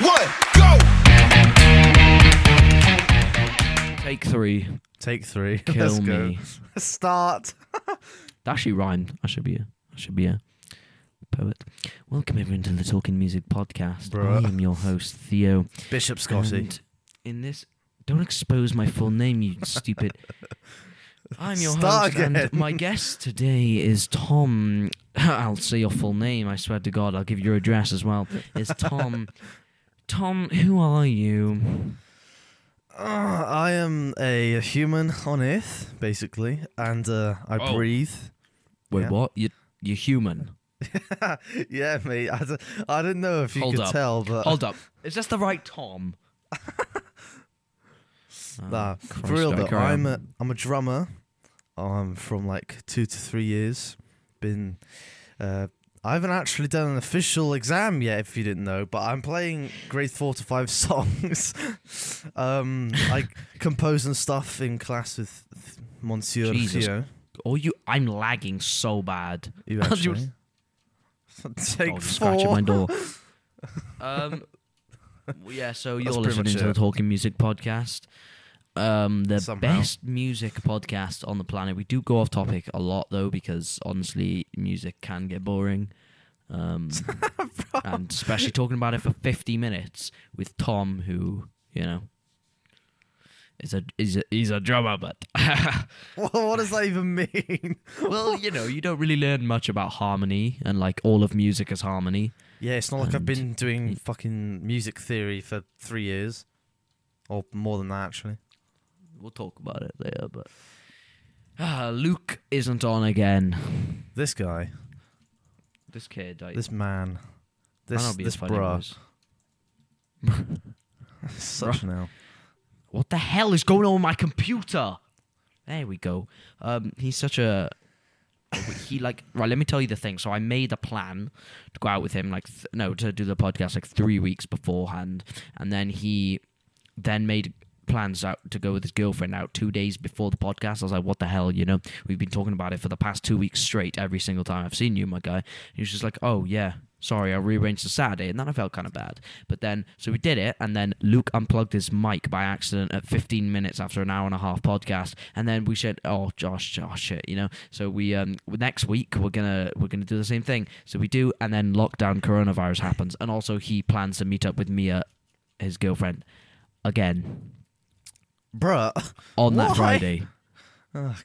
one, go. Take three. Take three. Kill Let's go. me. Start. That actually rhymed. I should be a I should be a poet. Welcome everyone to the Talking Music Podcast. Bruh. I am your host, Theo. Bishop Scotty. And in this don't expose my full name, you stupid I'm your Start host and my guest today is Tom I'll say your full name, I swear to God, I'll give you your address as well. Is Tom Tom, who are you? Uh, I am a human on Earth, basically, and uh, I Oh. breathe. Wait, Yeah. what? You you're human. yeah, mate. I, d- I didn't know if you Hold could up. tell, but Hold up. Is this the right Tom? nah, Oh, for real Christ, though, I I'm a I'm a drummer. Um, from like two to three years. Been, uh, I haven't actually done an official exam yet, if you didn't know, but I'm playing grade four to five songs. um, I compose and stuff in class with Monsieur Jesus Theo. Oh, you! I'm lagging so bad. You actually. Take scratching four. my door. um, yeah. So you're listening to the. Talking Music podcast, um, the Somehow. best music podcast on the planet. We do go off topic a lot though, because honestly, music can get boring. Um, and especially talking about it for 50 minutes with Tom, who you know is a is a, he's a drummer, but What, what does that even mean? well, you know, you don't really learn much about harmony and like all of music is harmony. Yeah, it's not like I've been doing fucking music theory for three years. Or more than that, actually. We'll talk about it later, but ah, Luke isn't on again. This guy, This kid, this man, this this as funny bruh, as- such now. What the hell is going on with my computer? There we go. Um, he's such a. He like right. Let me tell you the thing. So I made a plan to go out with him, like th- no, to do the podcast like three weeks beforehand, and then he then made plans out to go with his girlfriend out two days before the podcast. I was like, what the hell, you know? We've been talking about it for the past two weeks straight. Every single time I've seen you, my guy. He was just like, oh yeah, sorry, I rearranged the Saturday, and then I felt kind of bad. But then, so we did it, and then Luke unplugged his mic by accident at 15 minutes after an hour and a half podcast, and then we said, "Oh, Josh, Josh, shit," you know. So we um next week we're gonna we're gonna do the same thing. So we do, and then lockdown, coronavirus happens, and also he plans to meet up with Mia, his girlfriend, again Bruh. on that Why? Friday. Ugh.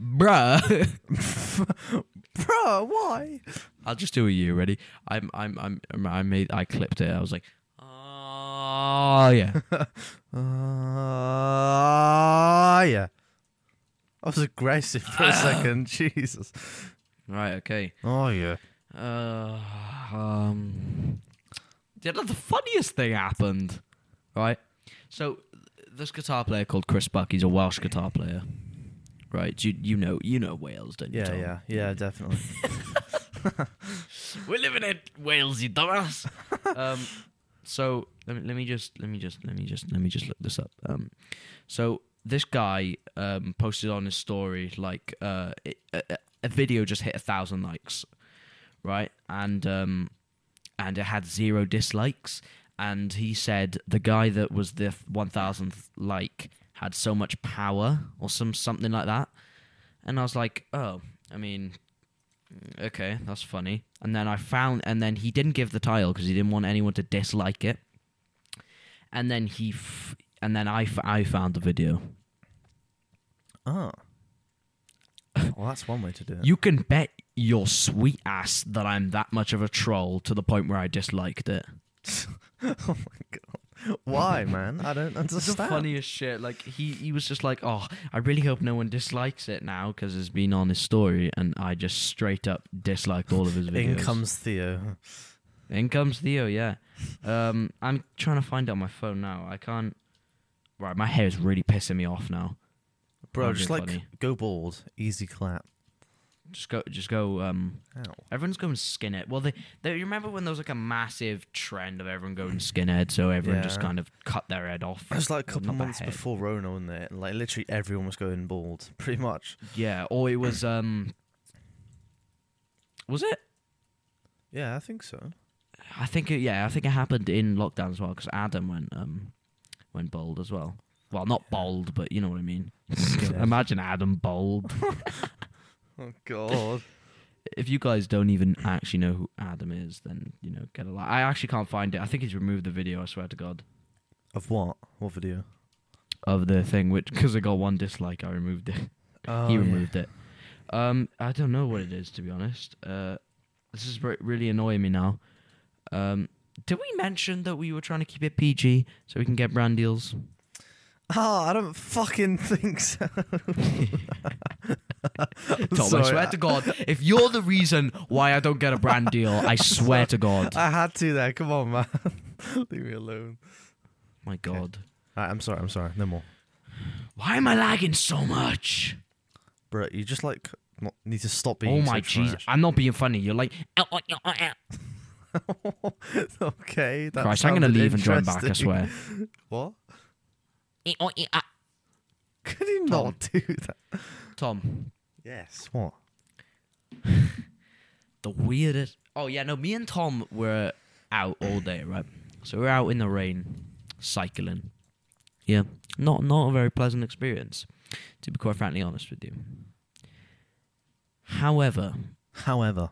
Bruh. Bruh, why? I'll just do a you ready. I'm I'm I'm I made I clipped it. I was like, oh yeah. Uh, yeah. I was aggressive for a second. Jesus. right, okay. Oh, yeah. Uh, um, yeah, the funniest thing happened, right? So this guitar player called Chris Buck. He's a Welsh guitar player, right? You you know you know Wales, don't you? Yeah, Tom? yeah, yeah, definitely. We're living in Wales, you dumbass. um, so let me let me just let me just let me just let me just look this up. Um, so this guy um posted on his story like uh it, a, a- video just hit a thousand likes, right? And um, and it had zero dislikes. And he said the guy that was the one thousandth like had so much power or some something like that. And I was like, oh, I mean, mm, okay, that's funny. And then I found, and then he didn't give the title because he didn't want anyone to dislike it. And then he, f- and then I, f- I found the video. oh. Well, that's one way to do it. You can bet your sweet ass that I'm that much of a troll to the point where I disliked it. oh, my God. Why, man? I don't It's the funniest shit. Like he, he was just like, "Oh, I really hope no one dislikes it now because it's been on his story," and I just straight up disliked all of his videos. In comes Theo. In comes Theo, yeah. Um, I'm trying to find it on my phone now. I can't. Right, my hair is really pissing me off now. Bro, That'd just like funny. go bald. Easy clap. Just go, just go. Um, Ow. everyone's going skinhead. Well, they, they you remember when there was like a massive trend of everyone going skinhead, so everyone just Yeah. kind of cut their head off. It was like a couple not their months head. before Rona, wasn't it? And like literally everyone was going bald, pretty much. Yeah, or it was um. Was it? Yeah, I think so. I think it, yeah, I think it happened in lockdown as well because Adam went um went bald as well. Well, not bald, but you know what I mean. Imagine Adam bald. Oh God. if you guys don't even actually know who Adam is, then you know get a lot. I actually can't find it. I think he's removed the video. I swear to God Of what? What video? of the thing, which because I got one dislike, I removed it. Oh, he yeah. removed it. Um, I don't know what it is to be honest. Uh, this is re- really annoying me now. Um, did we mention that we were trying to keep it PG so we can get brand deals? Oh, I don't fucking think so. Tom, I swear to God, if you're the reason why I don't get a brand deal, I swear to God. I had to there. Come on, man. Leave me alone. My God, Alright, I'm sorry. I'm sorry. No more. why am I lagging so much? Bro, you just like not, need to stop being Oh so my trash. I'm not being funny. You're like, okay, that Christ, I'm gonna sounded leave and join back. I interesting. swear. What? Eh, oh, eh, ah. Could he not do that? Tom, Yes. What? the weirdest. Oh yeah, no. Me and Tom were out all day, right? So we're out in the rain, cycling. Yeah, not not a very pleasant experience, to be quite frankly honest with you. However, However,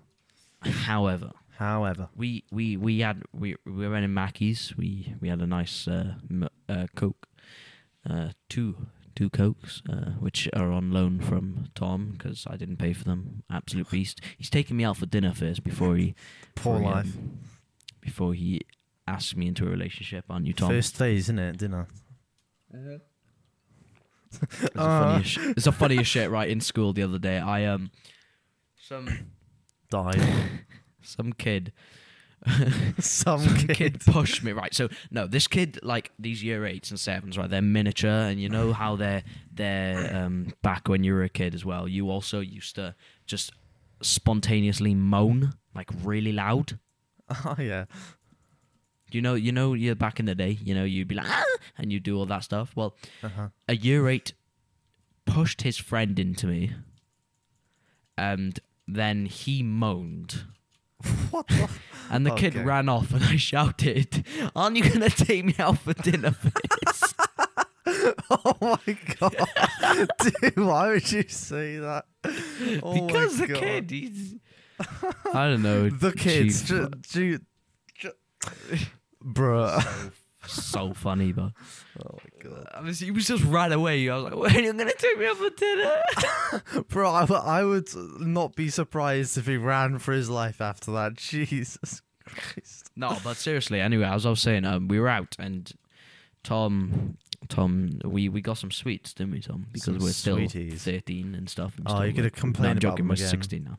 however, however, we we we had we we went in Mackey's. We we had a nice uh, m- uh, Coke, uh, two two Cokes, uh, which are on loan from Tom because I didn't pay for them. Absolute beast. He's taking me out for dinner first before he poor before he, life. um, before he asks me into a relationship. Aren't you, Tom? First phase, isn't it? Dinner. It's the Uh. funniest, sh- it's the funniest shit. Right in school the other day, I um some Died. some kid Some, some kid. kid pushed me right so no this kid like these year eights and sevens right they're miniature and you know how they're they're um back when you were a kid as well you also used to just spontaneously moan like really loud Oh yeah. you know you know you're back in the day you know you'd be like ah! and you'd do all that stuff well Uh-huh. a year eight pushed his friend into me and then he moaned What the? and the kid Okay. ran off and i shouted aren't you gonna take me out for dinner oh my god, dude! Why would you say that? Oh my because the God. kid he's i don't know the kids, ju- ju- ju- bruh. So funny but Oh my god, I was, he was just right away i was like when are you gonna take me out for dinner bro! i would not be surprised if he ran for his life after that. Jesus Christ! No, but seriously. Anyway, as I was saying, um, we were out and Tom, Tom, we, we got some sweets, didn't we, Tom? Because Some we're still sweeties. thirteen and stuff. And Oh, you're gonna We're- complain no, I'm about joking. them We're sixteen now.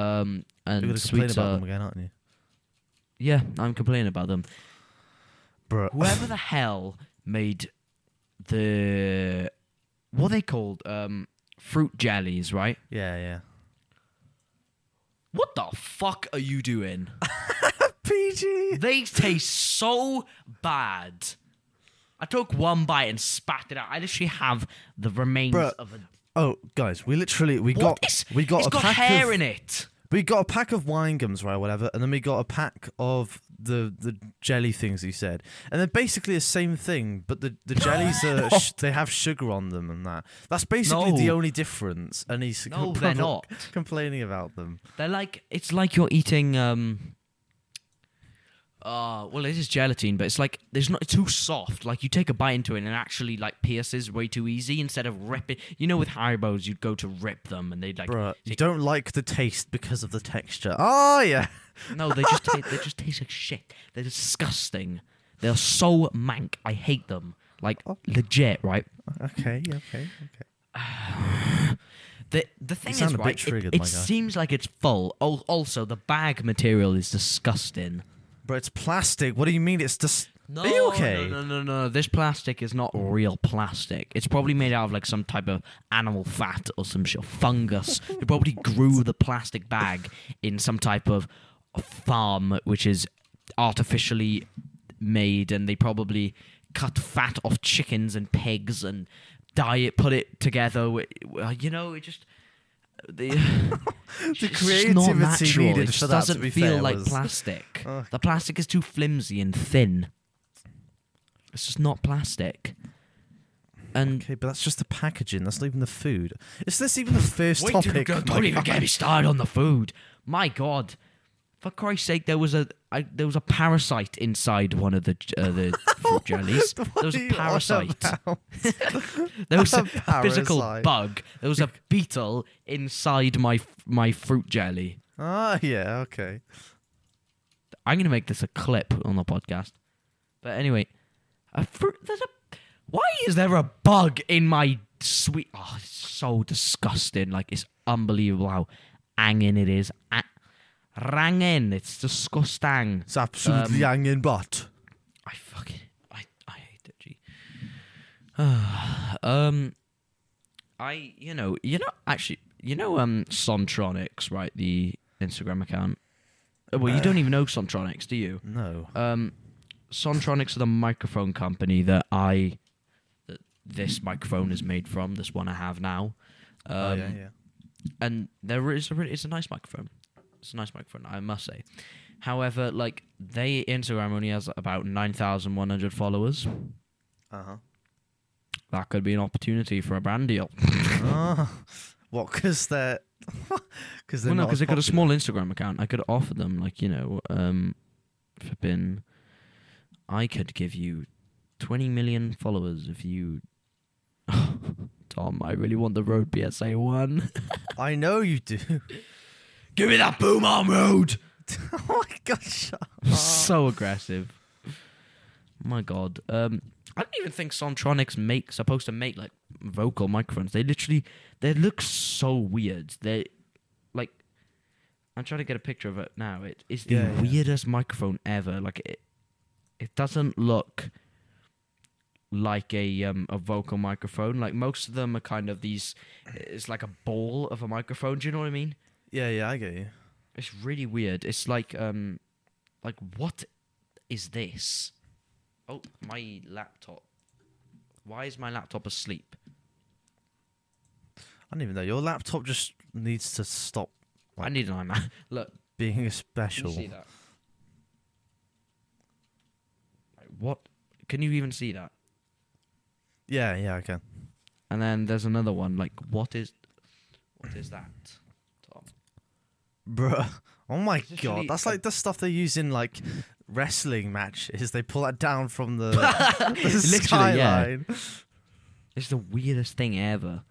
Um, You're and gonna complain sweets about are them again, aren't you, yeah. I'm complaining about them. Bro? Whoever the hell made the what are they called um fruit jellies, right? yeah, yeah. What the fuck are you doing? PG. They taste so bad. I took one bite and spat it out. I literally have the remains Bruh, of a. Oh, guys, we literally we What? got It's- we got it's a got pack hair of, in it. We got a pack of wine gums, right, whatever, and then we got a pack of the the jelly things you said, and they're basically the same thing, but the the jellies are sh- they have sugar on them and that. That's basically the only difference. And he's No, they're not. complaining about them. They're like it's like you're eating um. Uh, well, it is gelatin, but it's like there's not it's too soft. Like you take a bite into it and it actually like pierces way too easy instead of ripping. You know, with Haribo's, you'd go to rip them and they'd like Bruh, you don't like the taste because of the texture. Oh yeah. No, they just ta- they just taste like shit. They're disgusting. They're so mank. I hate them. Like legit, right? Okay, okay, okay. The the thing sound is, a bit right? it- triggered, it my guy. seems like it's full. Al- Also, the bag material is disgusting. Bro, it's plastic. What do you mean? It's just. No, Are you okay? No, no, no, no. This plastic is not real plastic. It's probably made out of like some type of animal fat or some shit, fungus. they probably grew the plastic bag in some type of farm which is artificially made, and they probably cut fat off chickens and pigs and dye it, put it together. You know, it just the, The creativity not needed it just for that, doesn't be feel fair, like was- plastic. Oh. The plastic is too flimsy and thin. It's just not plastic. And Okay, but that's just the packaging. That's not even the food. Is this even the first Wait till you topic? go- oh don't even God. get me started on the food. My God, for Christ's sake, there was a I, there was a parasite inside one of the uh, the fruit jellies. There was a parasite. There was a, A physical bug. There was a beetle inside my my fruit jelly. Ah, yeah, okay. I'm gonna make this a clip on the podcast. But anyway, a fruit. There's a. Why is there a bug in my sweet? Oh, it's so disgusting. Like it's unbelievable how angin it is. A- rangin. It's disgusting. It's absolutely Um, hanging butt. I fucking I I hate it. G. um, I you know you know actually you know um Sontronics right the Instagram account. Uh, Well, you don't even know Sontronics, do you? No. Um, Sontronics are the microphone company that I that this microphone is made from. This one I have now. Um, oh, yeah, yeah. and there is a really, it's a nice microphone. It's a nice microphone, I must say. However, like they Instagram only has about nine thousand one hundred followers. Uh huh. That could be an opportunity for a brand deal. oh. What? Because they're. Because they're well, no, because they got a small Instagram account. I could offer them, like you know, um, flipping. I could give you twenty million followers if you. Tom, I really want the Rode PSA one. I know you do. Give me that boom arm Rode. oh my god, shut up. so aggressive. My God. Um, I don't even think Sontronics make supposed to make like vocal microphones. They literally they look so weird. They like I'm trying to get a picture of it now. It is the Yeah, yeah. weirdest microphone ever. Like it it doesn't look like a um a vocal microphone. Like most of them are kind of these it's like a ball of a microphone, do you know what I mean? Yeah, yeah, I get you. It's really weird. It's like um like what is this? Oh, my laptop. Why is my laptop asleep? I don't even know. Your laptop just needs to stop I Like- need an iMac. Look, being a can you special. see that? Like, What? Can you even see that? Yeah, yeah, I can. And then there's another one. Like, what is, what is that? Bruh. Oh my god. That's like the stuff they use in like wrestling matches. They pull that down from the, the Literally, yeah. skyline. It's the weirdest thing ever.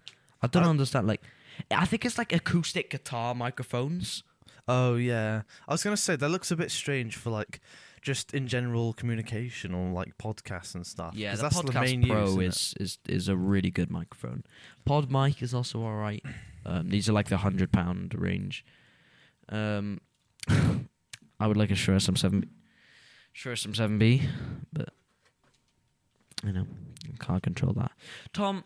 I don't I- understand. Like, I think it's like acoustic guitar microphones. Oh yeah. I was gonna say that looks a bit strange for like just in general communication or like podcasts and stuff. Yeah, the that's Podcast the main Pro use, is, is is a really good microphone. Pod mic is also all right. Um, these are like the hundred pound range. Um, I would like a Shure SM7, Shure SM7B, but you know, can't control that. Tom,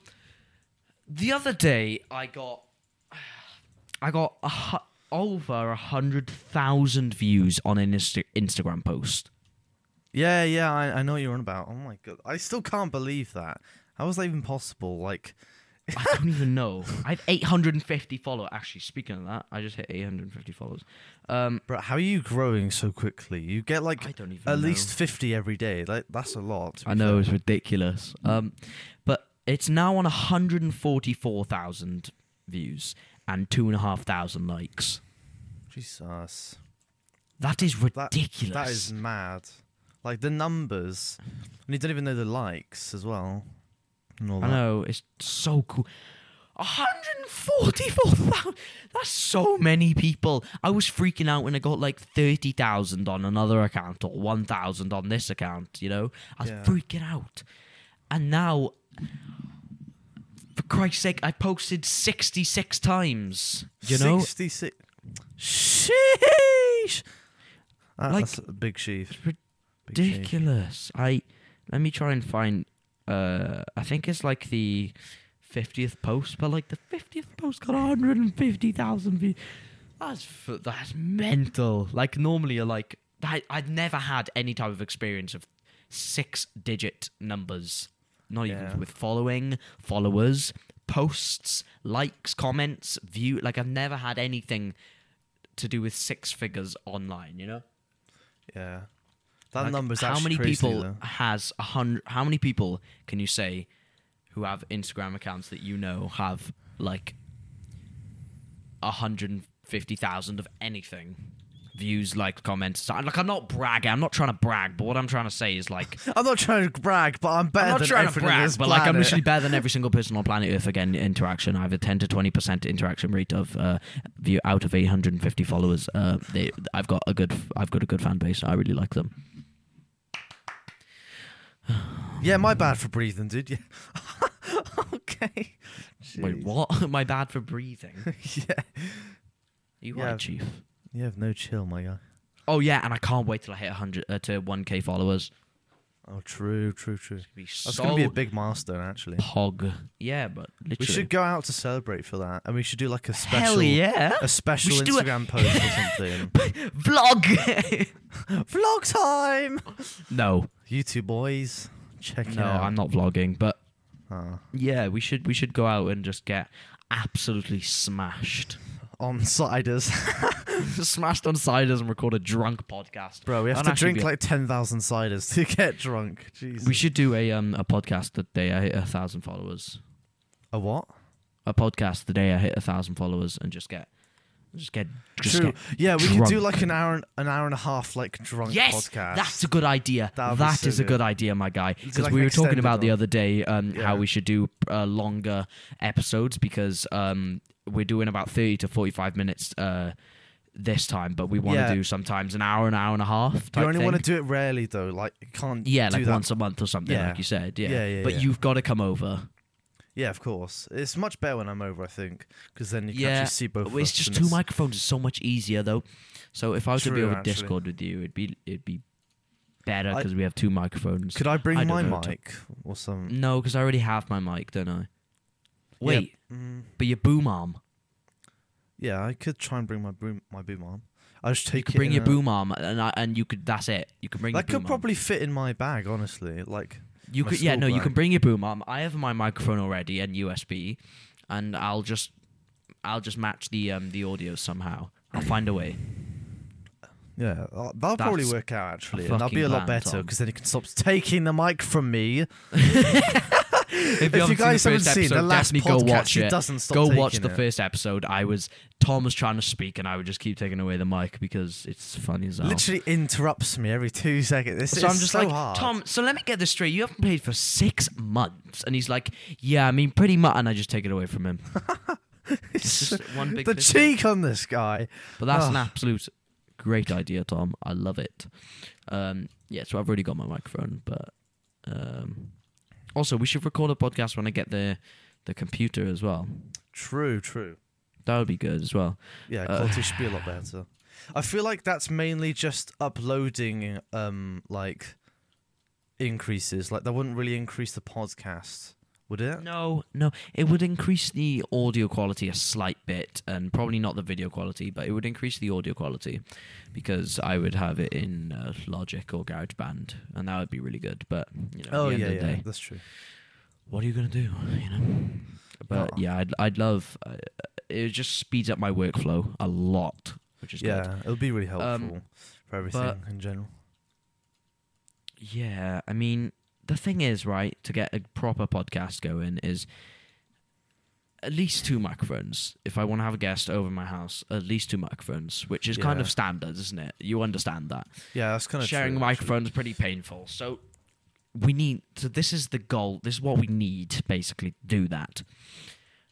the other day I got, I got a hu- over a hundred thousand views on an Insta- Instagram post. Yeah, yeah, I, I know what you're on about. Oh my god. I still can't believe that. How was that even possible? Like I don't even know. I have 850 followers. Actually, speaking of that, I just hit 850 followers. Um, bro, how are you growing so quickly? You get like I don't even at know. least 50 every day. Like that's a lot. I know it's ridiculous. Um, but it's now on 144,000 views and two and a half thousand likes. Jesus. That is ridiculous. That is mad. Like the numbers. And you don't even know the likes as well. I that. know it's so cool. 144,000. That's so many people. I was freaking out when I got like 30,000 on another account or 1,000 on this account, you know? I was Yeah. freaking out. And now, for Christ's sake, I posted 66 times. You know? 66. Sheesh. That- Like- that's a big sheaf. It's Big sheaf. ridiculous. I let me try and find. Uh, I think it's like the fiftieth post, but like the fiftieth post got one hundred and fifty thousand views. That's f- that's mental. Like normally, you're like I I'd never had any type of experience of six digit numbers. Not Yeah. even with following, followers, posts, likes, comments, view. Like I've never had anything to do with six figures online. You know, Yeah. That Like, number's how many people though. has a hundred? How many people can you say who have Instagram accounts that you know have like a hundred and fifty thousand of anything? Views, likes, comments. Like I'm not bragging. I'm not trying to brag, but what I'm trying to say is like I'm not trying to brag, but I'm better I'm not than trying to brag, but like I'm literally better than every single person on planet Earth again interaction. I have a 10 to 20 percent interaction rate of uh, view out of 850 followers. Uh, they, I've got a good I've got a good fan base. I really like them. Yeah, my bad for breathing, dude. Yeah. okay. Wait, Jeez. what? Am I bad for breathing? yeah. You Yeah. right, chief? You have no chill, my guy. Oh yeah, and I can't wait till I hit 100 uh, to 1k followers. Oh, true, true, true. It'd be That's so gonna be a big milestone, actually. pog. Yeah, but literally. We should go out to celebrate for that, and we should do like a special, Hell yeah! a special should do a- Instagram post or something. Vlog. Vlog time. no, You two boys, check it no, out. I'm not vlogging, but Ah. Yeah, we should we should go out and just get absolutely smashed. on ciders, smashed on ciders and record a drunk podcast. bro. We have That'd to actually drink be a- like ten thousand ciders to get drunk. Jesus. We should do a um a podcast the day I hit a thousand followers. a what? A podcast the day I hit a thousand followers and just get just get just True. get Yeah, we could do like an hour, and- an hour and a half, like drunk Yes, podcast. that's a good idea. That would That so is a good. good idea, my guy. Because like we were talking about the other day um, how we should do uh, longer episodes because um, we're doing about thirty to forty-five minutes uh, this time, but we want to Yeah. do sometimes an hour, and an hour and a half. you only want to do it rarely though. Like you can't. Yeah, do like that. once a month or something, Yeah. like you said. Yeah, Yeah, yeah, but yeah. you've got to come over. Yeah, of course. It's much better when I'm over. I think because then you can actually see both. of us. It's us just and two it's- microphones It's so much easier though. So if I was to be True, over actually. Discord with you, it'd be it'd be better I- because we have two microphones. Could I bring I don't my know, Tom. mic or some? No, because I already have my mic, don't I? Wait, Mm, but your boom arm. yeah, I could try and bring my boom my boom arm. I just take You could it bring in your a- boom arm, and I, and you could. That's it. You could bring That your could boom probably fit in my bag, honestly. Like, arm. You my could. Yeah, no, you can bring your boom arm. I have my microphone already and USB, and I'll just, I'll just match the um the audio somehow. I'll find a way. yeah, uh, that'll probably work out actually, and that'll be a lot plan, better because then you can stop taking the mic from me. If, you guys haven't seen the episode, last definitely go watch he it. doesn't stop Go watch the it. first episode. I was Tom was trying to speak, and I would just keep taking away the mic because it's funny as hell. Literally interrupts me every two seconds. This So is I'm just so like, hard. Tom. So let me get this straight. You haven't played for six months, and he's like, "Yeah, I mean, pretty much." And I just take it away from him. It's just one big the cheek on this guy. But that's an absolute great idea, Tom. I love it. Um, yeah, so I've already got my microphone, but um, also we should record a podcast when I get the the computer as well. True, true. That would be good as well. Yeah, Uh, quality should be a lot better. I feel like that's mainly just uploading, um, like increases. Like that wouldn't really increase the podcast, would it? No, no, it would increase the audio quality a slight bit, and probably not the video quality, but it would increase the audio quality because I would have it in uh, Logic or GarageBand, and that would be really good. But you know, Oh yeah, yeah, day, that's true. what are you gonna do? You know. But Oh. yeah, I'd I'd love. Uh, it just speeds up my workflow a lot, which is good. Yeah, it'll be really helpful Um, for everything in general. Yeah, I mean, the thing is, right, to get a proper podcast going is at least two microphones. If I want to have a guest over my house, at least two microphones, which is kind of standard, isn't it? You understand that. Yeah, that's kind of Sharing true, actually. is pretty painful. So we need so this is the goal. This is what we need basically to do that.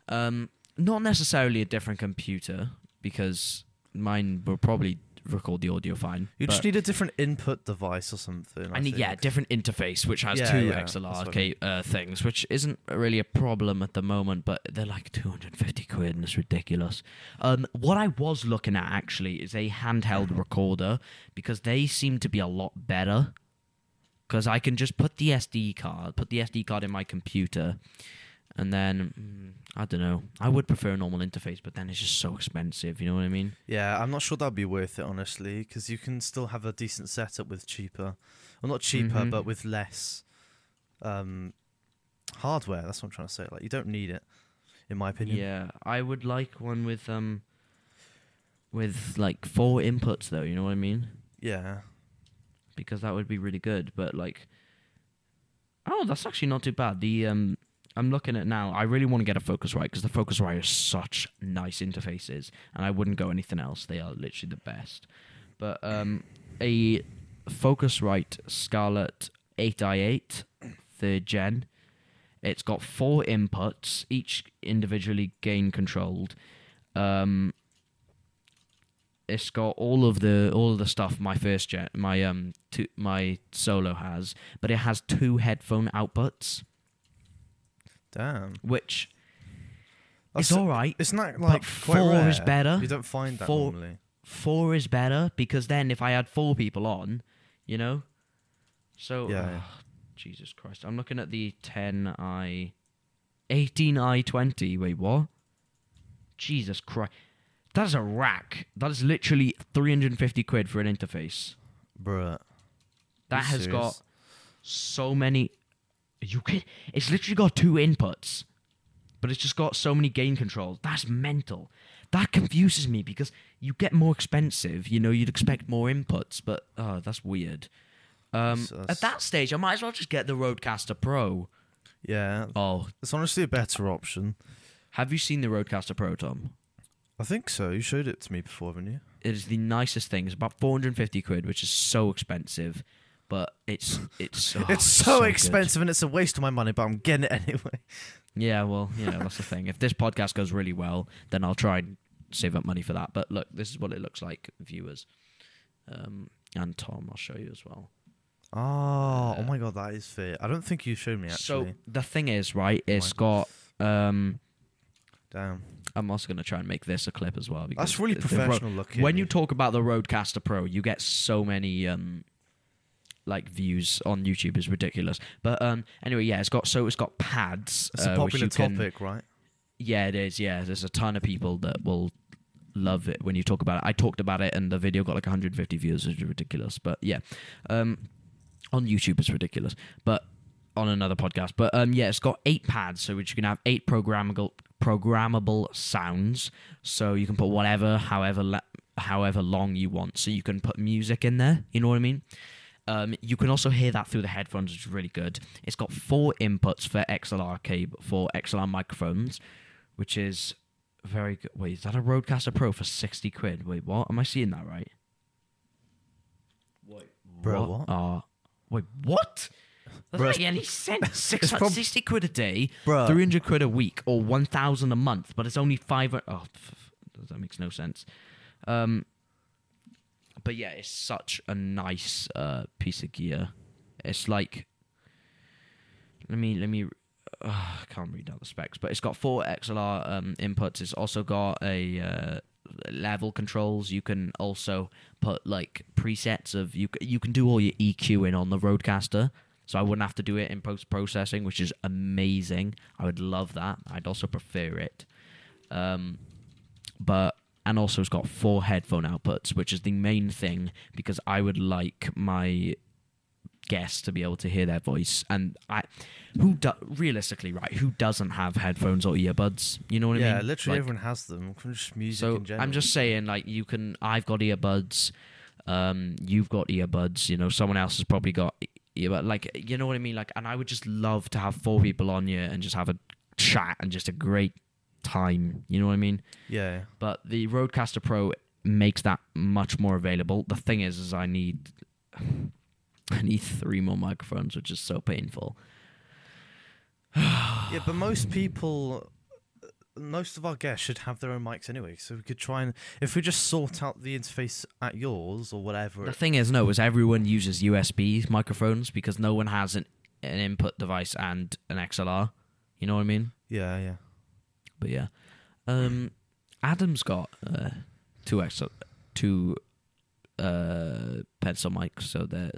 Um not necessarily a different computer because mine will probably record the audio fine. You just need a different input device or something. I, need yeah, different interface which has Yeah, two yeah, XLR what I ca- uh, things, which isn't really a problem at the moment, but they're like 250 quid and it's ridiculous. Um, what I was looking at actually is a handheld recorder because they seem to be a lot better. Because I can just put the SD card, put the SD card in my computer, and then mm, I don't know. I would prefer a normal interface, but then it's just so expensive. You know what I mean? Yeah, I'm not sure that'd be worth it honestly, because you can still have a decent setup with cheaper, well not cheaper, Mhm. but with less um, hardware. That's what I'm trying to say. Like you don't need it. in my opinion. Yeah, I would like one with um with like four inputs though, you know what I mean? Yeah. Because that would be really good, but like Oh, that's actually not too bad. The um I'm looking at now. I really want to get a Focusrite because the Focusrite is such nice interfaces, and I wouldn't go anything else. They are literally the best. But um, a Focusrite Scarlett 8i8 third gen. It's got four inputs, each individually gain controlled. Um, it's got all of the all of the stuff my first gen, my um, two, my solo has, but it has two headphone outputs, Damn. which That's- is all right. It's not like four is better. You don't find that Four- normally. Four is better because then if I had four people on, you know, so Yeah, ah, Jesus Christ, I'm looking at the 10i, 18i20. Wait, what? Jesus Christ, that is a rack. That is literally 350 quid for an interface. Bruh. That has serious? got so many. You can. It's literally got two inputs, but it's just got so many gain controls. That's mental. That confuses me because you get more expensive. You know, you'd expect more inputs, but oh, that's weird. Um, So at that stage, I might as well just get the RodeCaster Pro. Yeah. Oh, It's honestly a better option. have you seen the RodeCaster Pro, Tom? I think so. You showed it to me before, haven't you? It is the nicest thing. It's about 450 quid, which is so expensive, but it's it's oh, it's so, good. expensive and it's a waste of my money, but I'm getting it anyway. Yeah, well, you know, that's the thing. If this podcast goes really well, then I'll try and save up money for that. But look, this is what it looks like, viewers. Um, and Tom, I'll show you as well. Oh, oh my god, that is fair. I don't think you showed me actually. So the thing is, right, it's Mine. got. Um, Damn. I'm also going to try and make this a clip as well. because That's really the Ro- professional looking. when you talk about the RodeCaster Pro, you get so many um, like views on YouTube. is ridiculous. But um, anyway, yeah, it's got so it's got pads. it's a uh, which popular you can- topic, right? Yeah, it is. Yeah, there's a ton of people that will love it when you talk about it. I talked about it, and the video got like 150 views, which is ridiculous. But yeah, um, on YouTube it's ridiculous. But on another podcast, but um, yeah, it's got eight pads, so which you can have eight programmable programmable sounds. So you can put whatever, however, however long you want. So you can put music in there. You know what I mean? Um, you can also hear that through the headphones, which is really good. It's got four inputs for XLR cable for XLR microphones, which is very good. Wait, is that a RodeCaster Pro for sixty quid? Wait, what? Am I seeing that right? Wait, Bro, what? Uh, wait, what? That doesn't make any sense. Six, prob- 60 quid a day, Bruh. 300 quid a week, or 1,000 a month, but it's only five. Oh, f- f- that makes no sense. Um, but yeah, it's such a nice uh, piece of gear. It's like, let me let me. Uh, I can't read out the specs, but it's got four XLR um, inputs. It's also got a uh, level controls. You can also put like presets of you. You can do all your EQing on the RodeCaster, so I wouldn't have to do it in post processing, which is amazing. I would love that. I'd also prefer it. Um, but and also it's got four headphone outputs, which is the main thing because I would like my guests to be able to hear their voice. And I, who do, realistically, right? Who doesn't have headphones or earbuds? You know what I mean? yeah, literally Like, everyone has them. Just music so in general. I'm just saying, like you can. I've got earbuds. Um, you've got earbuds. You know, someone else has probably got earbud. Like you know what I mean? Like, and I would just love to have four people on here and just have a chat and just a great time. You know what I mean? Yeah. But the RodeCaster Pro makes that much more available. The thing is, is I need. I need three more microphones, which is so painful. yeah, but most people, most of our guests should have their own mics anyway. So we could try and, if we just sort out the interface at yours or whatever. The thing is, no, is everyone uses USB microphones because no one has an, an input device and an XLR. You know what I mean? yeah, yeah. But yeah, um, Adam's got uh, two X two uh, pencil mics, so they're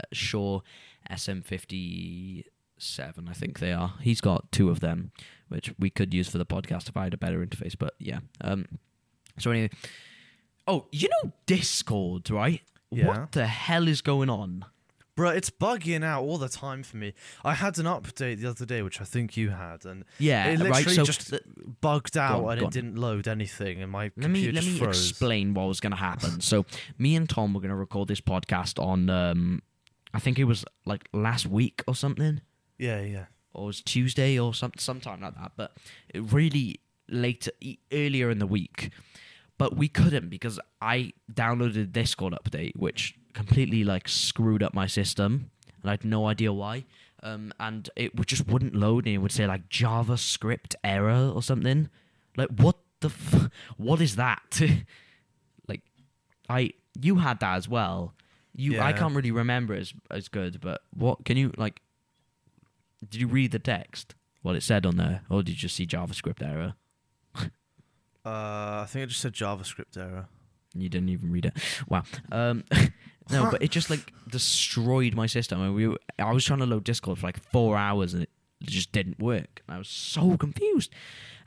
uh, Shure SM57, I think they are. He's got two of them, which we could use for the podcast if I had a better interface. But yeah, um, so anyway, oh, you know Discord, right? Yeah. What the hell is going on? Bro, it's bugging out all the time for me. I had an update the other day, which I think you had, and Yeah, it literally right. So just th- bugged out on, and it didn't load anything, and my let me computer let me just froze. explain what was going to happen. so me and Tom were going to record this podcast on, um, I think it was like last week or something. Yeah, yeah. or it was Tuesday or some sometime like that. But it really later, earlier in the week. But we couldn't because I downloaded Discord update, which completely like screwed up my system, and I had no idea why. Um, and it would just wouldn't load, and it would say like JavaScript error or something. Like what the f- what is that? like I you had that as well. You I can't really remember as as good, but what can you like? Did you read the text? What it said on there, or did you just see JavaScript error? Uh, I think it just said JavaScript error. You didn't even read it. Wow. Um, no, but it just like destroyed my system. And we, were- I was trying to load Discord for like four hours, and it just didn't work. And I was so confused.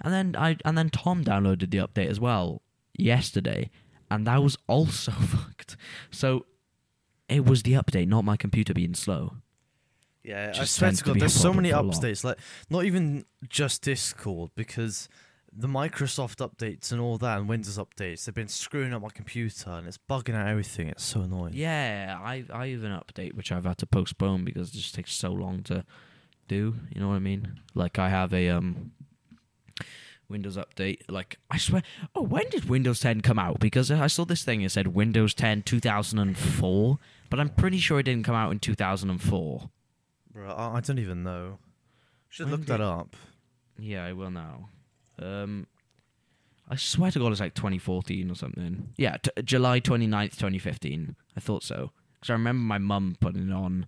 And then I and then Tom downloaded the update as well yesterday, and that was also fucked. So it was the update, not my computer being slow. Yeah, I Just swear to God, there's so many updates. Like, not even just Discord, because the Microsoft updates and all that, and Windows updates, they've been screwing up my computer, and it's bugging out everything. It's so annoying. Yeah, I I have an update which I've had to postpone because it just takes so long to do. You know what I mean? Like I have a um Windows update. Like I swear, oh, when did Windows 10 come out? Because I saw this thing. It said Windows 10 2004, but I'm pretty sure it didn't come out in 2004. Bro, I, I don't even know. Should When look that up. Yeah, I will now. Um, I swear to God, it's like 2014 or something. Yeah, t- July 29th, 2015. I thought so. Because I remember my mum putting it on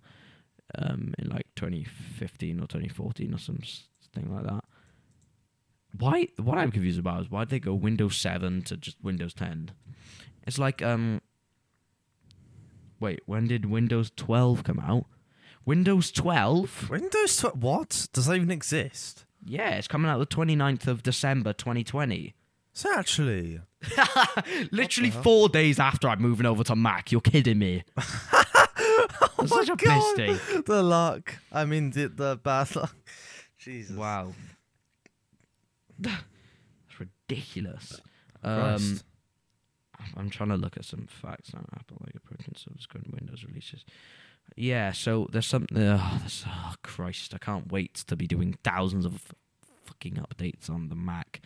um, in like 2015 or 2014 or something like that. Why? What I'm confused about is why did they go Windows 7 to just Windows 10? It's like, um, wait, when did Windows 12 come out? Windows 12? Windows 12. What? Does that even exist? Yeah, it's coming out the 29th of December 2020. So actually, Literally four days after I'm moving over to Mac. You're kidding me. oh Such a God, mistake. the luck. I mean, the, the bad luck. Jesus. Wow. That's ridiculous. Um, Christ. I'm trying to look at some facts on Apple like approaching subsequent Windows releases. Yeah, so there's something. Oh, there's, oh Christ! I can't wait to be doing thousands of fucking updates on the Mac.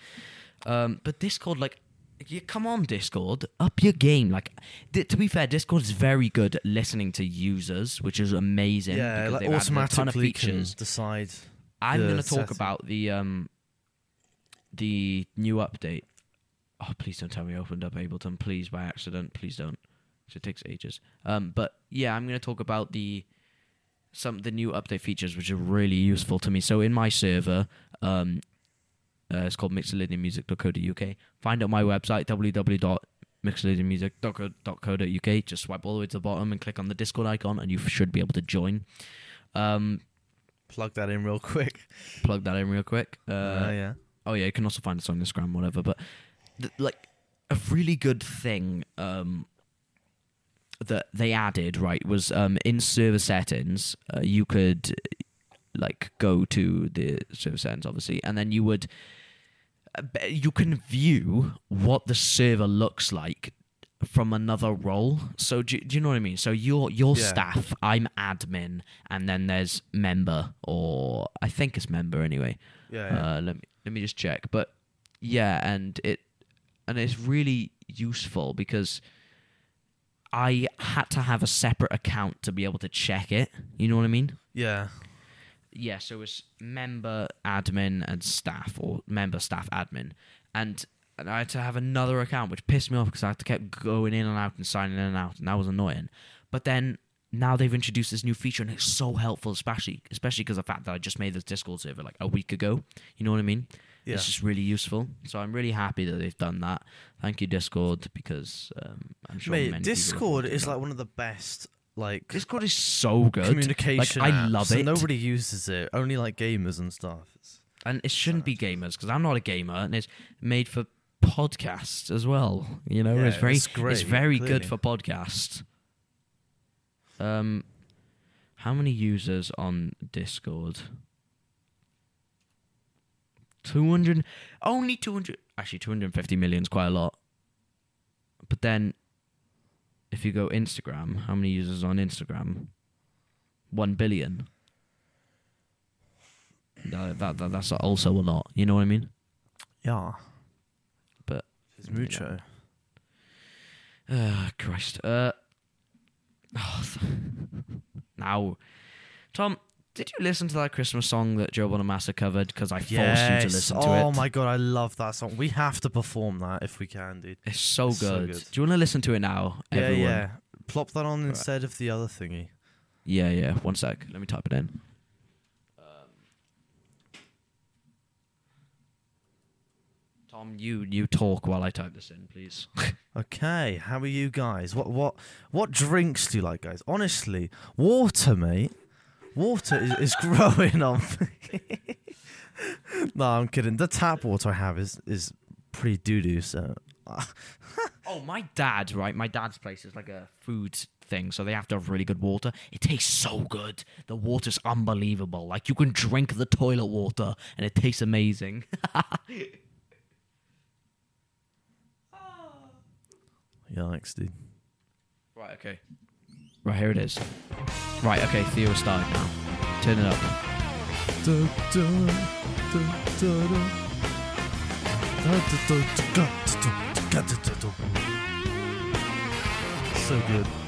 Um, but Discord, like, you come on, Discord, up your game. Like, di- to be fair, Discord is very good at listening to users, which is amazing. yeah, because like they've a ton of automatically can decide. I'm going to talk about the um the new update. Oh, please don't tell me I opened up Ableton, please by accident. Please don't. 'Cause It takes ages. Um, but yeah, I'm going to talk about the some the new update features which are really useful to me. So in my server, um, uh, it's called mixolydianmusic.co.uk. Find out my website www.mixolydianmusic.co.uk. Just swipe all the way to the bottom and click on the Discord icon, and you should be able to join. Um, Plug that in real quick. plug that in real quick. Uh, Uh, yeah. oh yeah, you can also find us on Instagram, whatever. But th- like a really good thing um, that they added right was um, in server settings, uh, you could like go to the server settings, obviously, and then you would uh, you can view what the server looks like from another role. So do, do you know what I mean? So your your Yeah. staff, I'm admin, and then there's member, or I think it's member anyway. Yeah. yeah. Uh, let me let me just check. But yeah, and it and it's really useful because I had to have a separate account to be able to check it. You know what I mean? yeah. Yeah, so it's member, admin, and staff, or member, staff, admin, and, and I had to have another account, which pissed me off because I had to keep going in and out and signing in and out, and that was annoying. But then now they've introduced this new feature, and it's so helpful, especially especially because of the fact that I just made this Discord server like a week ago. You know what I mean? Yeah. It's just really useful. So I'm really happy that they've done that. Thank you, Discord, because um, I'm sure Mate, many Discord is like one of the best like Discord is so good. communication. Like, I apps, love it. Nobody uses it. Only like gamers and stuff. It's, and it shouldn't be gamers because I'm not a gamer, and it's made for podcasts as well. You know, Yeah, it's very it's great, it's very clearly. good for podcasts. Um, how many users on Discord? 200 only 200 actually 250 million is quite a lot but then if you go instagram how many users on instagram 1 billion that, that, that- that's also a lot you know what i mean Yeah. But, it's you know. mucho. uh, christ uh oh, now tom did you listen to that christmas song that joe bonamassa covered because i forced you to listen to it. oh my god, I love that song. We have to perform that if we can, dude. It's so So good. good. Do you want to listen to it now? Yeah, everyone? yeah. Plop that on instead of the other thingy. Yeah, yeah. One sec. Let me type it in. Um, Tom, you you talk while I type this in, please. Okay, how are you guys? What what what drinks do you like, guys? Honestly, water, mate. Water is, is growing on me. no, I'm kidding. The tap water I have is is pretty doo doo. So oh, my dad, right? My dad's place is like a food thing, so they have to have really good water. It tastes so good. The water's unbelievable. Like you can drink the toilet water and it tastes amazing. yikes, dude. Right, okay. Right, here it is. Right, okay, Theo started now. Turn it up. So du-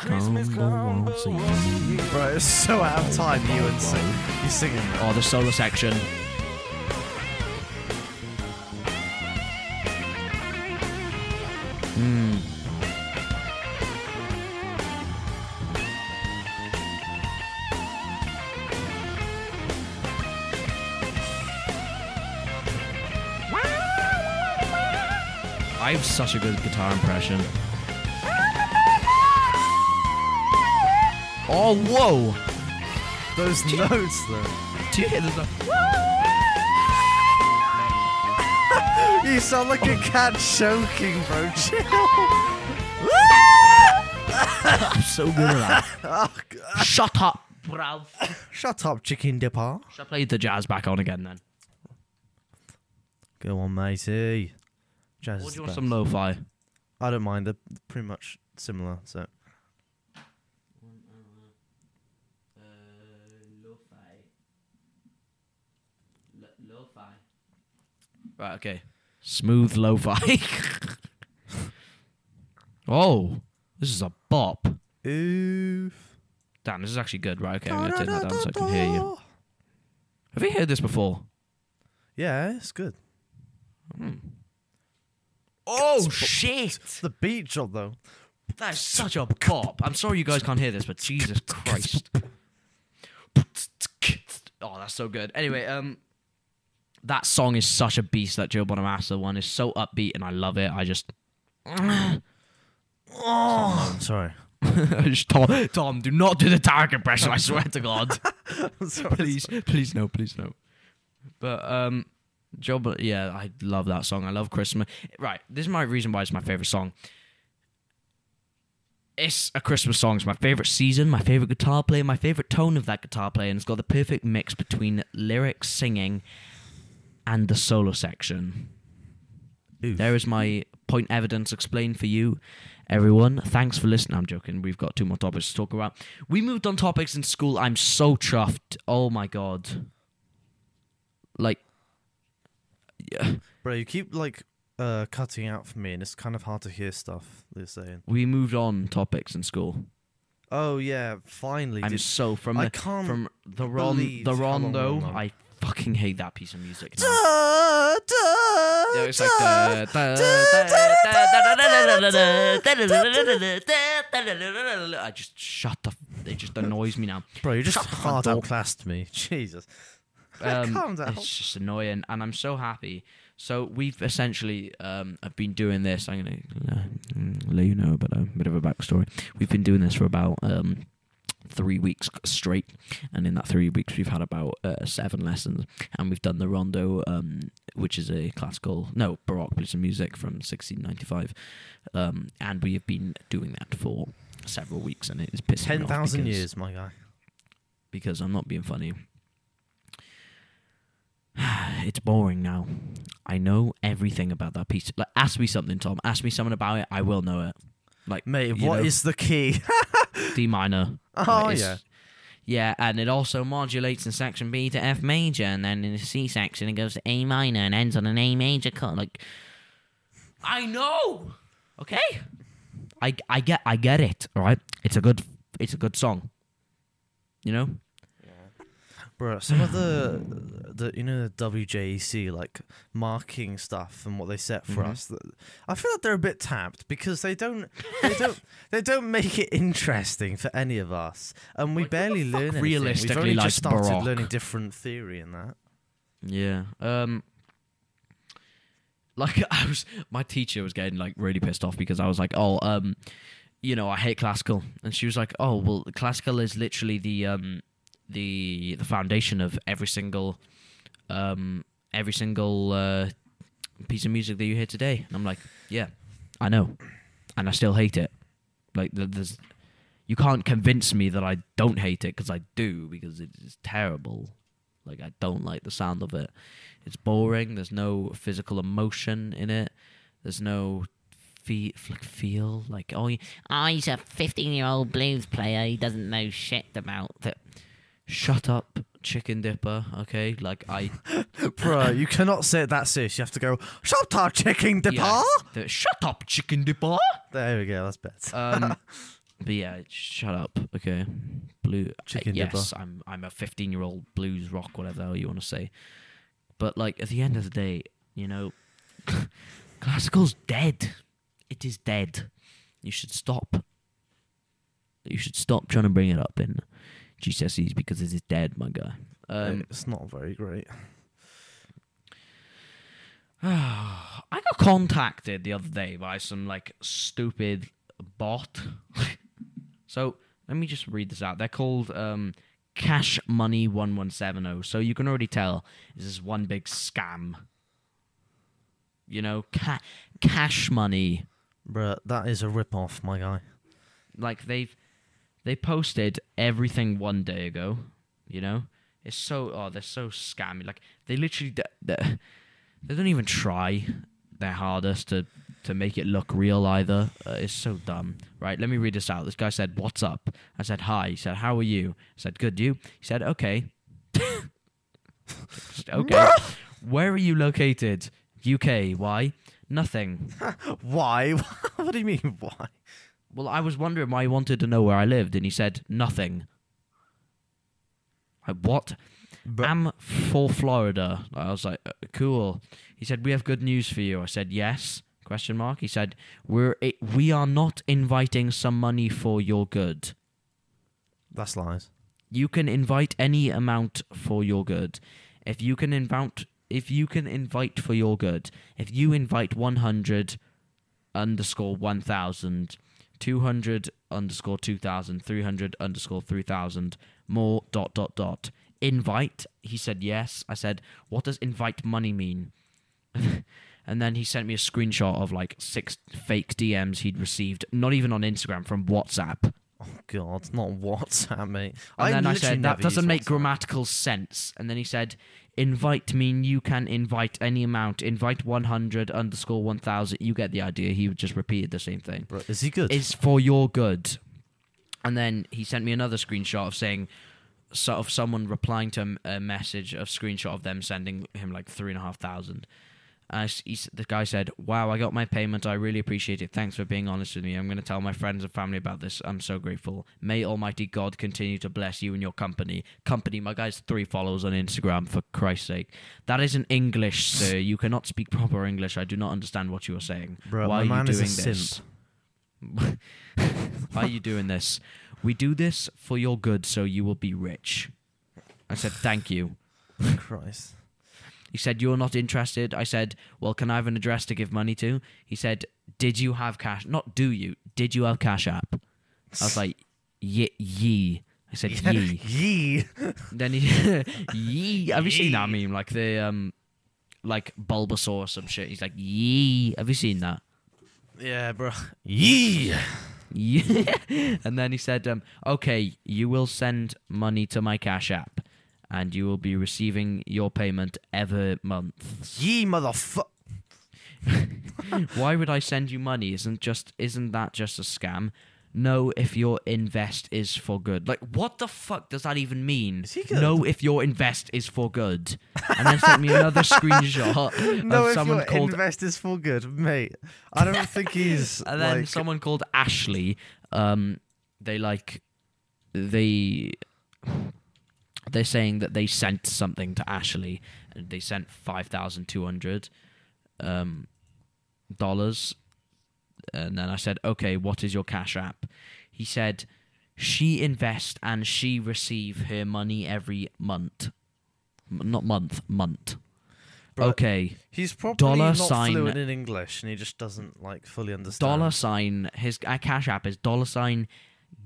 Christmas once a year. Bro, it's so out of time. You and sing. You singing. Oh, the solo section. Such a good guitar impression. Oh, whoa! Those notes though. Do you hear this? You sound like a cat choking, bro. Chill. I'm so good at that. Oh, Shut up, bruv. Shut up, chicken dipper. Should I play the jazz back on again then? Go on, matey. Jazz Or is do you the want some lo-fi? I don't mind. They're pretty much similar. So Uh, lo-fi. Lo-fi. Right, okay. Smooth lo-fi. oh, this is a bop. oof. Damn, this is actually good. Right, okay, I'm gonna turn that down so I can hear you. Have you heard this before? Yeah, it's good. Oh shit! The beat job though. That is such a bop. I'm sorry you guys can't hear this, but Jesus Christ. Oh, that's so good. Anyway, um, that song is such a beast. That Joe Bonamassa one is so upbeat, and I love it. I just, Oh, sorry. Just, Tom, Tom, do not do the Tarek impression. I swear to God. sorry. please, please no, please no. But um, Joe, Bon- yeah, I love that song. I love Christmas. Right, this is my reason why it's my favorite song. It's a Christmas song. It's my favorite season, my favorite guitar player, my favorite tone of that guitar player, and it's got the perfect mix between lyrics, singing, and the solo section. Oof. There is my point evidence explained for you, everyone. Thanks for listening. I'm joking. We've got two more topics to talk about. We moved on topics in school. I'm so chuffed. Oh my god. Like, yeah, Bro, you keep like uh, cutting out for me, and it's kind of hard to hear stuff they're saying. we moved on topics in school. Oh yeah, finally. I'm did- so from I the can't from the ron the rondo. I fucking hate that piece of music. Now. Da, da, Yeah, it's like the. I just shut the. It just annoys me now. Bro, you just hard door. outclassed me. Jesus. Um, Calm down. It's just annoying, and I'm so happy. So we've essentially um, have been doing this. I'm gonna uh, let you know about a bit of a backstory. We've been doing this for about um, three weeks straight, and in that three weeks we've had about uh, seven lessons, and we've done the rondo, um, which is a classical, no baroque piece of music from 1695, um, and we have been doing that for several weeks, and it is pissing me off thousand because- years, my guy. because I'm not being funny. it's boring now. I know everything about that piece. Like, ask me something, Tom. Ask me something about it. I will know it. Like, Mate, what know, is the key? D minor? oh Like, yeah. Yeah, and it also modulates in section B to F major, and then in the C section it goes to A minor and ends on an A major chord. Like, I know. Okay, I I get I get it. All right, it's a good it's a good song. You know. Bro, some of the the you know the WJEC like marking stuff and what they set for Mhm. us. th- I feel like they're a bit tapped because they don't they don't they don't make it interesting for any of us, and we Like, barely learn anything. realistically We've only likes just started Baroque? learning different theory and that. Yeah. Um like I was my teacher was getting like really pissed off because I was like, "Oh, um you know, I hate classical." And she was like, "Oh, well, classical is literally the um the the foundation of every single um every single uh piece of music that you hear today." And I'm like, "Yeah, I know." And I still hate it. Like there's you can't convince me that I don't hate it because I do because it is terrible. Like I don't like the sound of it. It's boring. There's no physical emotion in it. There's no fe- like feel like oh, he- oh he's a 15 year old blues player. He doesn't know shit about that. Shut up, chicken dipper. Okay, like I Bro, you cannot say it that serious. You have to go, shut up, chicken dipper. yeah, the- shut up, chicken dipper. There we go, that's better. Um, but yeah, shut up. Okay, blue. Chicken yes, dipper. I'm I'm a 15 year old blues rock, whatever you want to say. But like at the end of the day, you know, classical's dead. It is dead. You should stop. You should stop trying to bring it up in GCSEs because it is dead, my guy. Um, it's not very great. I got contacted the other day by some like stupid bot. so let me just read this out. They're called um, Cash Money One One Seven Zero. So you can already tell this is one big scam. You know, ca- Cash Money. Bro, that is a rip off, my guy. Like they've they posted everything one day ago. You know, it's so oh they're so scammy. Like they literally d- they don't even try their hardest to to make it look real either. Uh, it's so dumb. Right, let me read this out. This guy said, "What's up?" I said, "Hi." He said, "How are you?" I said, "Good." You? He said, "Okay." okay. Where are you located? UK. Why? Nothing. Why? what do you mean, why? Well, I was wondering why he wanted to know where I lived, and he said nothing. I what? But- I'm for Florida. I was like, uh, cool. He said we have good news for you. I said yes. Question mark. He said we're i we are not inviting some money for your good. That's lies. You can invite any amount for your good. If you can invite, if you can invite for your good. If you invite one hundred underscore one thousand, two hundred underscore two thousand, three hundred underscore three thousand, more dot dot dot. Invite. He said yes. I said, what does invite money mean? and then he sent me a screenshot of like six fake DMs he'd received, not even on Instagram, from WhatsApp. Oh God, not WhatsApp, mate. And then I said, that doesn't make WhatsApp. grammatical sense. And then he said, invite mean you can invite any amount. Invite 100 underscore 1000. You get the idea. He just repeated the same thing. Bro, is he good? It's for your good. And then he sent me another screenshot of saying, sort of someone replying to a- a message, a screenshot of them sending him like three and a half thousand. Uh, he, the guy said, "Wow, I got my payment. I really appreciate it. Thanks for being honest with me. I'm going to tell my friends and family about this. I'm so grateful. May Almighty God continue to bless you and your company. Company, my guy's three followers on Instagram. For Christ's sake, that isn't English, sir. You cannot speak proper English. I do not understand what you are saying. Bro, Why are you doing this? Why are you doing this? We do this for your good, so you will be rich. I said, thank you. Christ. He said, You're not interested. I said, Well, can I have an address to give money to? He said, Did you have cash? Not do you. Did you have Cash App? I was like, Ye. ye. I said, Ye. Yee. then he, Ye. Have you seen that meme? Like the, um, like Bulbasaur or some shit. He's like, Ye. Have you seen that? Yeah, bro. Yee. Yeah. and then he said, um, okay, you will send money to my Cash App and you will be receiving your payment every month. Yee, motherfucker. Why would I send you money? Isn't just isn't that just a scam? No, if your invest is for good. Like, what the fuck does that even mean? Is he good? No, if your invest is for good. And then sent me another screenshot No, of if someone your called invest is for good, mate. I don't think he's and then like. someone called Ashley. Um, they like they they're saying that they sent something to Ashley, and they sent five thousand two hundred um, dollars. And then I said, "Okay, what is your cash app?" He said, "She invest and she receive her money every month, M- not month, month." Bro, okay, He's probably dollar not sign- fluent in English, and he just doesn't like fully understand. dollar sign his uh, cash app is dollar sign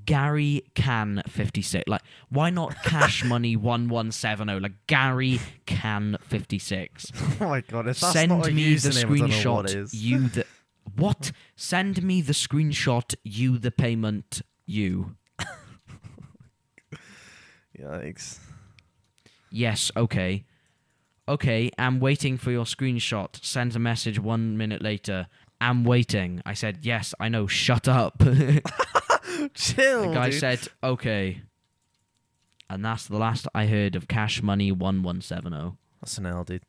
Gary Can fifty six. Like, why not Cash Money one one seven zero? Like Gary Can fifty six. Oh my god! If Send me the username, I don't know what it screenshot. is. You the what? Send me the screenshot. You the payment. You. Yikes! Yes. Okay. Okay. I'm waiting for your screenshot. Sends a message one minute later. I'm waiting. I said yes. I know. Shut up. Chill, The guy dude. said, "Okay," and that's the last I heard of Cash Money one one seven oh. That's an L, dude.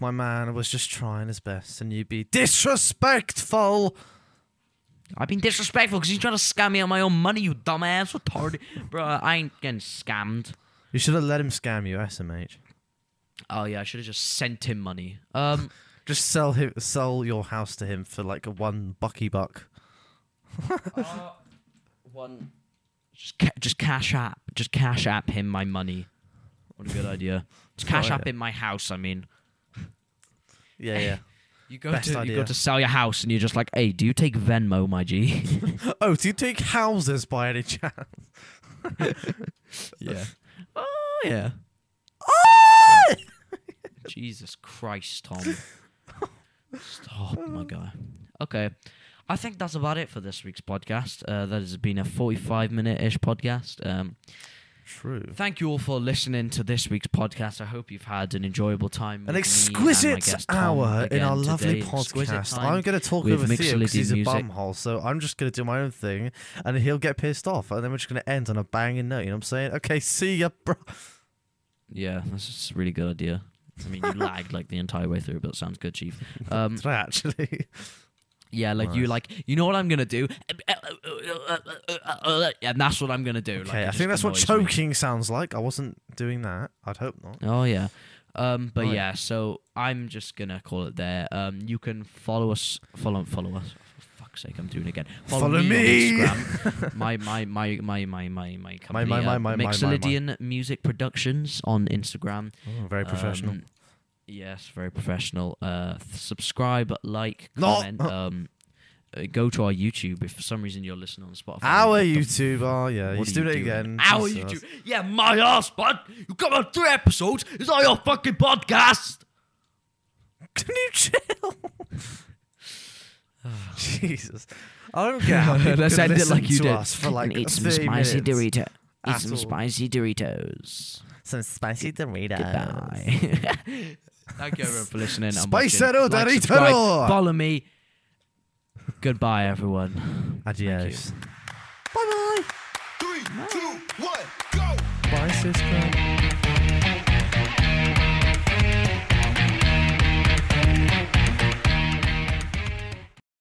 My man was just trying his best, and you'd be disrespectful. I've been disrespectful because he's trying to scam me on my own money, you dumbass retarded, bro. I ain't getting scammed. You should have let him scam you, SMH. Oh yeah, I should have just sent him money. Um, Just sell him, sell your house to him for like a one bucky buck. one, just ca- just cash app, just cash app him my money. What a good idea. Just cash Oh, app him my house. I mean, Yeah, yeah. you go Best to you idea. go to sell your house and you're just like, hey, do you take Venmo, my G? oh, do you take houses by any chance? Oh, yeah. Oh yeah. Jesus Christ, Tom. Stop, my um, guy. Okay. I think that's about it for this week's podcast. Uh, that has been a 45 minute ish podcast. Um, True. thank you all for listening to this week's podcast. I hope you've had an enjoyable time. An exquisite guest, hour in our lovely today. Podcast. I'm going to talk over Theo because he's a bumhole, so I'm just going to do my own thing, and he'll get pissed off, and then we're just going to end on a banging note. You know what I'm saying? Okay, see ya, bro. Yeah, that's just a really good idea. I mean, you lagged like the entire way through, but it sounds good, Chief. Um, Did I actually? Yeah, like you like you know what I'm gonna do, and that's what I'm gonna do. like, Okay, it I just think that's what annoys me. choking sounds like. I wasn't doing that. I'd hope not. Oh yeah, um, but Right. yeah, so I'm just gonna call it there. Um, you can follow us, follow follow us. For fuck's sake, I'm doing it again. Follow, me. Follow me, me. on Instagram. my my my my my my my company. my, my, uh, my, my, my, my. Mixolydian Music Productions on Instagram. Oh, very professional. Um, yes, very professional. Uh, subscribe, like, No. comment. Um, uh, go to our YouTube if for some reason you're listening on Spotify. Our YouTube. Oh yeah, he's are doing it again. Our Jesus. YouTube. Yeah, my ass, bud. You come on three episodes. It's not your fucking podcast. Can you chill? Jesus. I don't get how people Let's end it like you did. for like and eat some spicy minutes. Dorito. Eat some all. spicy Doritos. Some spicy Doritos. Goodbye. Thank you everyone for listening. and Spicero watching. Like, Dorito. subscribe, Follow me. Goodbye, everyone. Adios. Bye. Three, two, one, go! Bye, Cisco.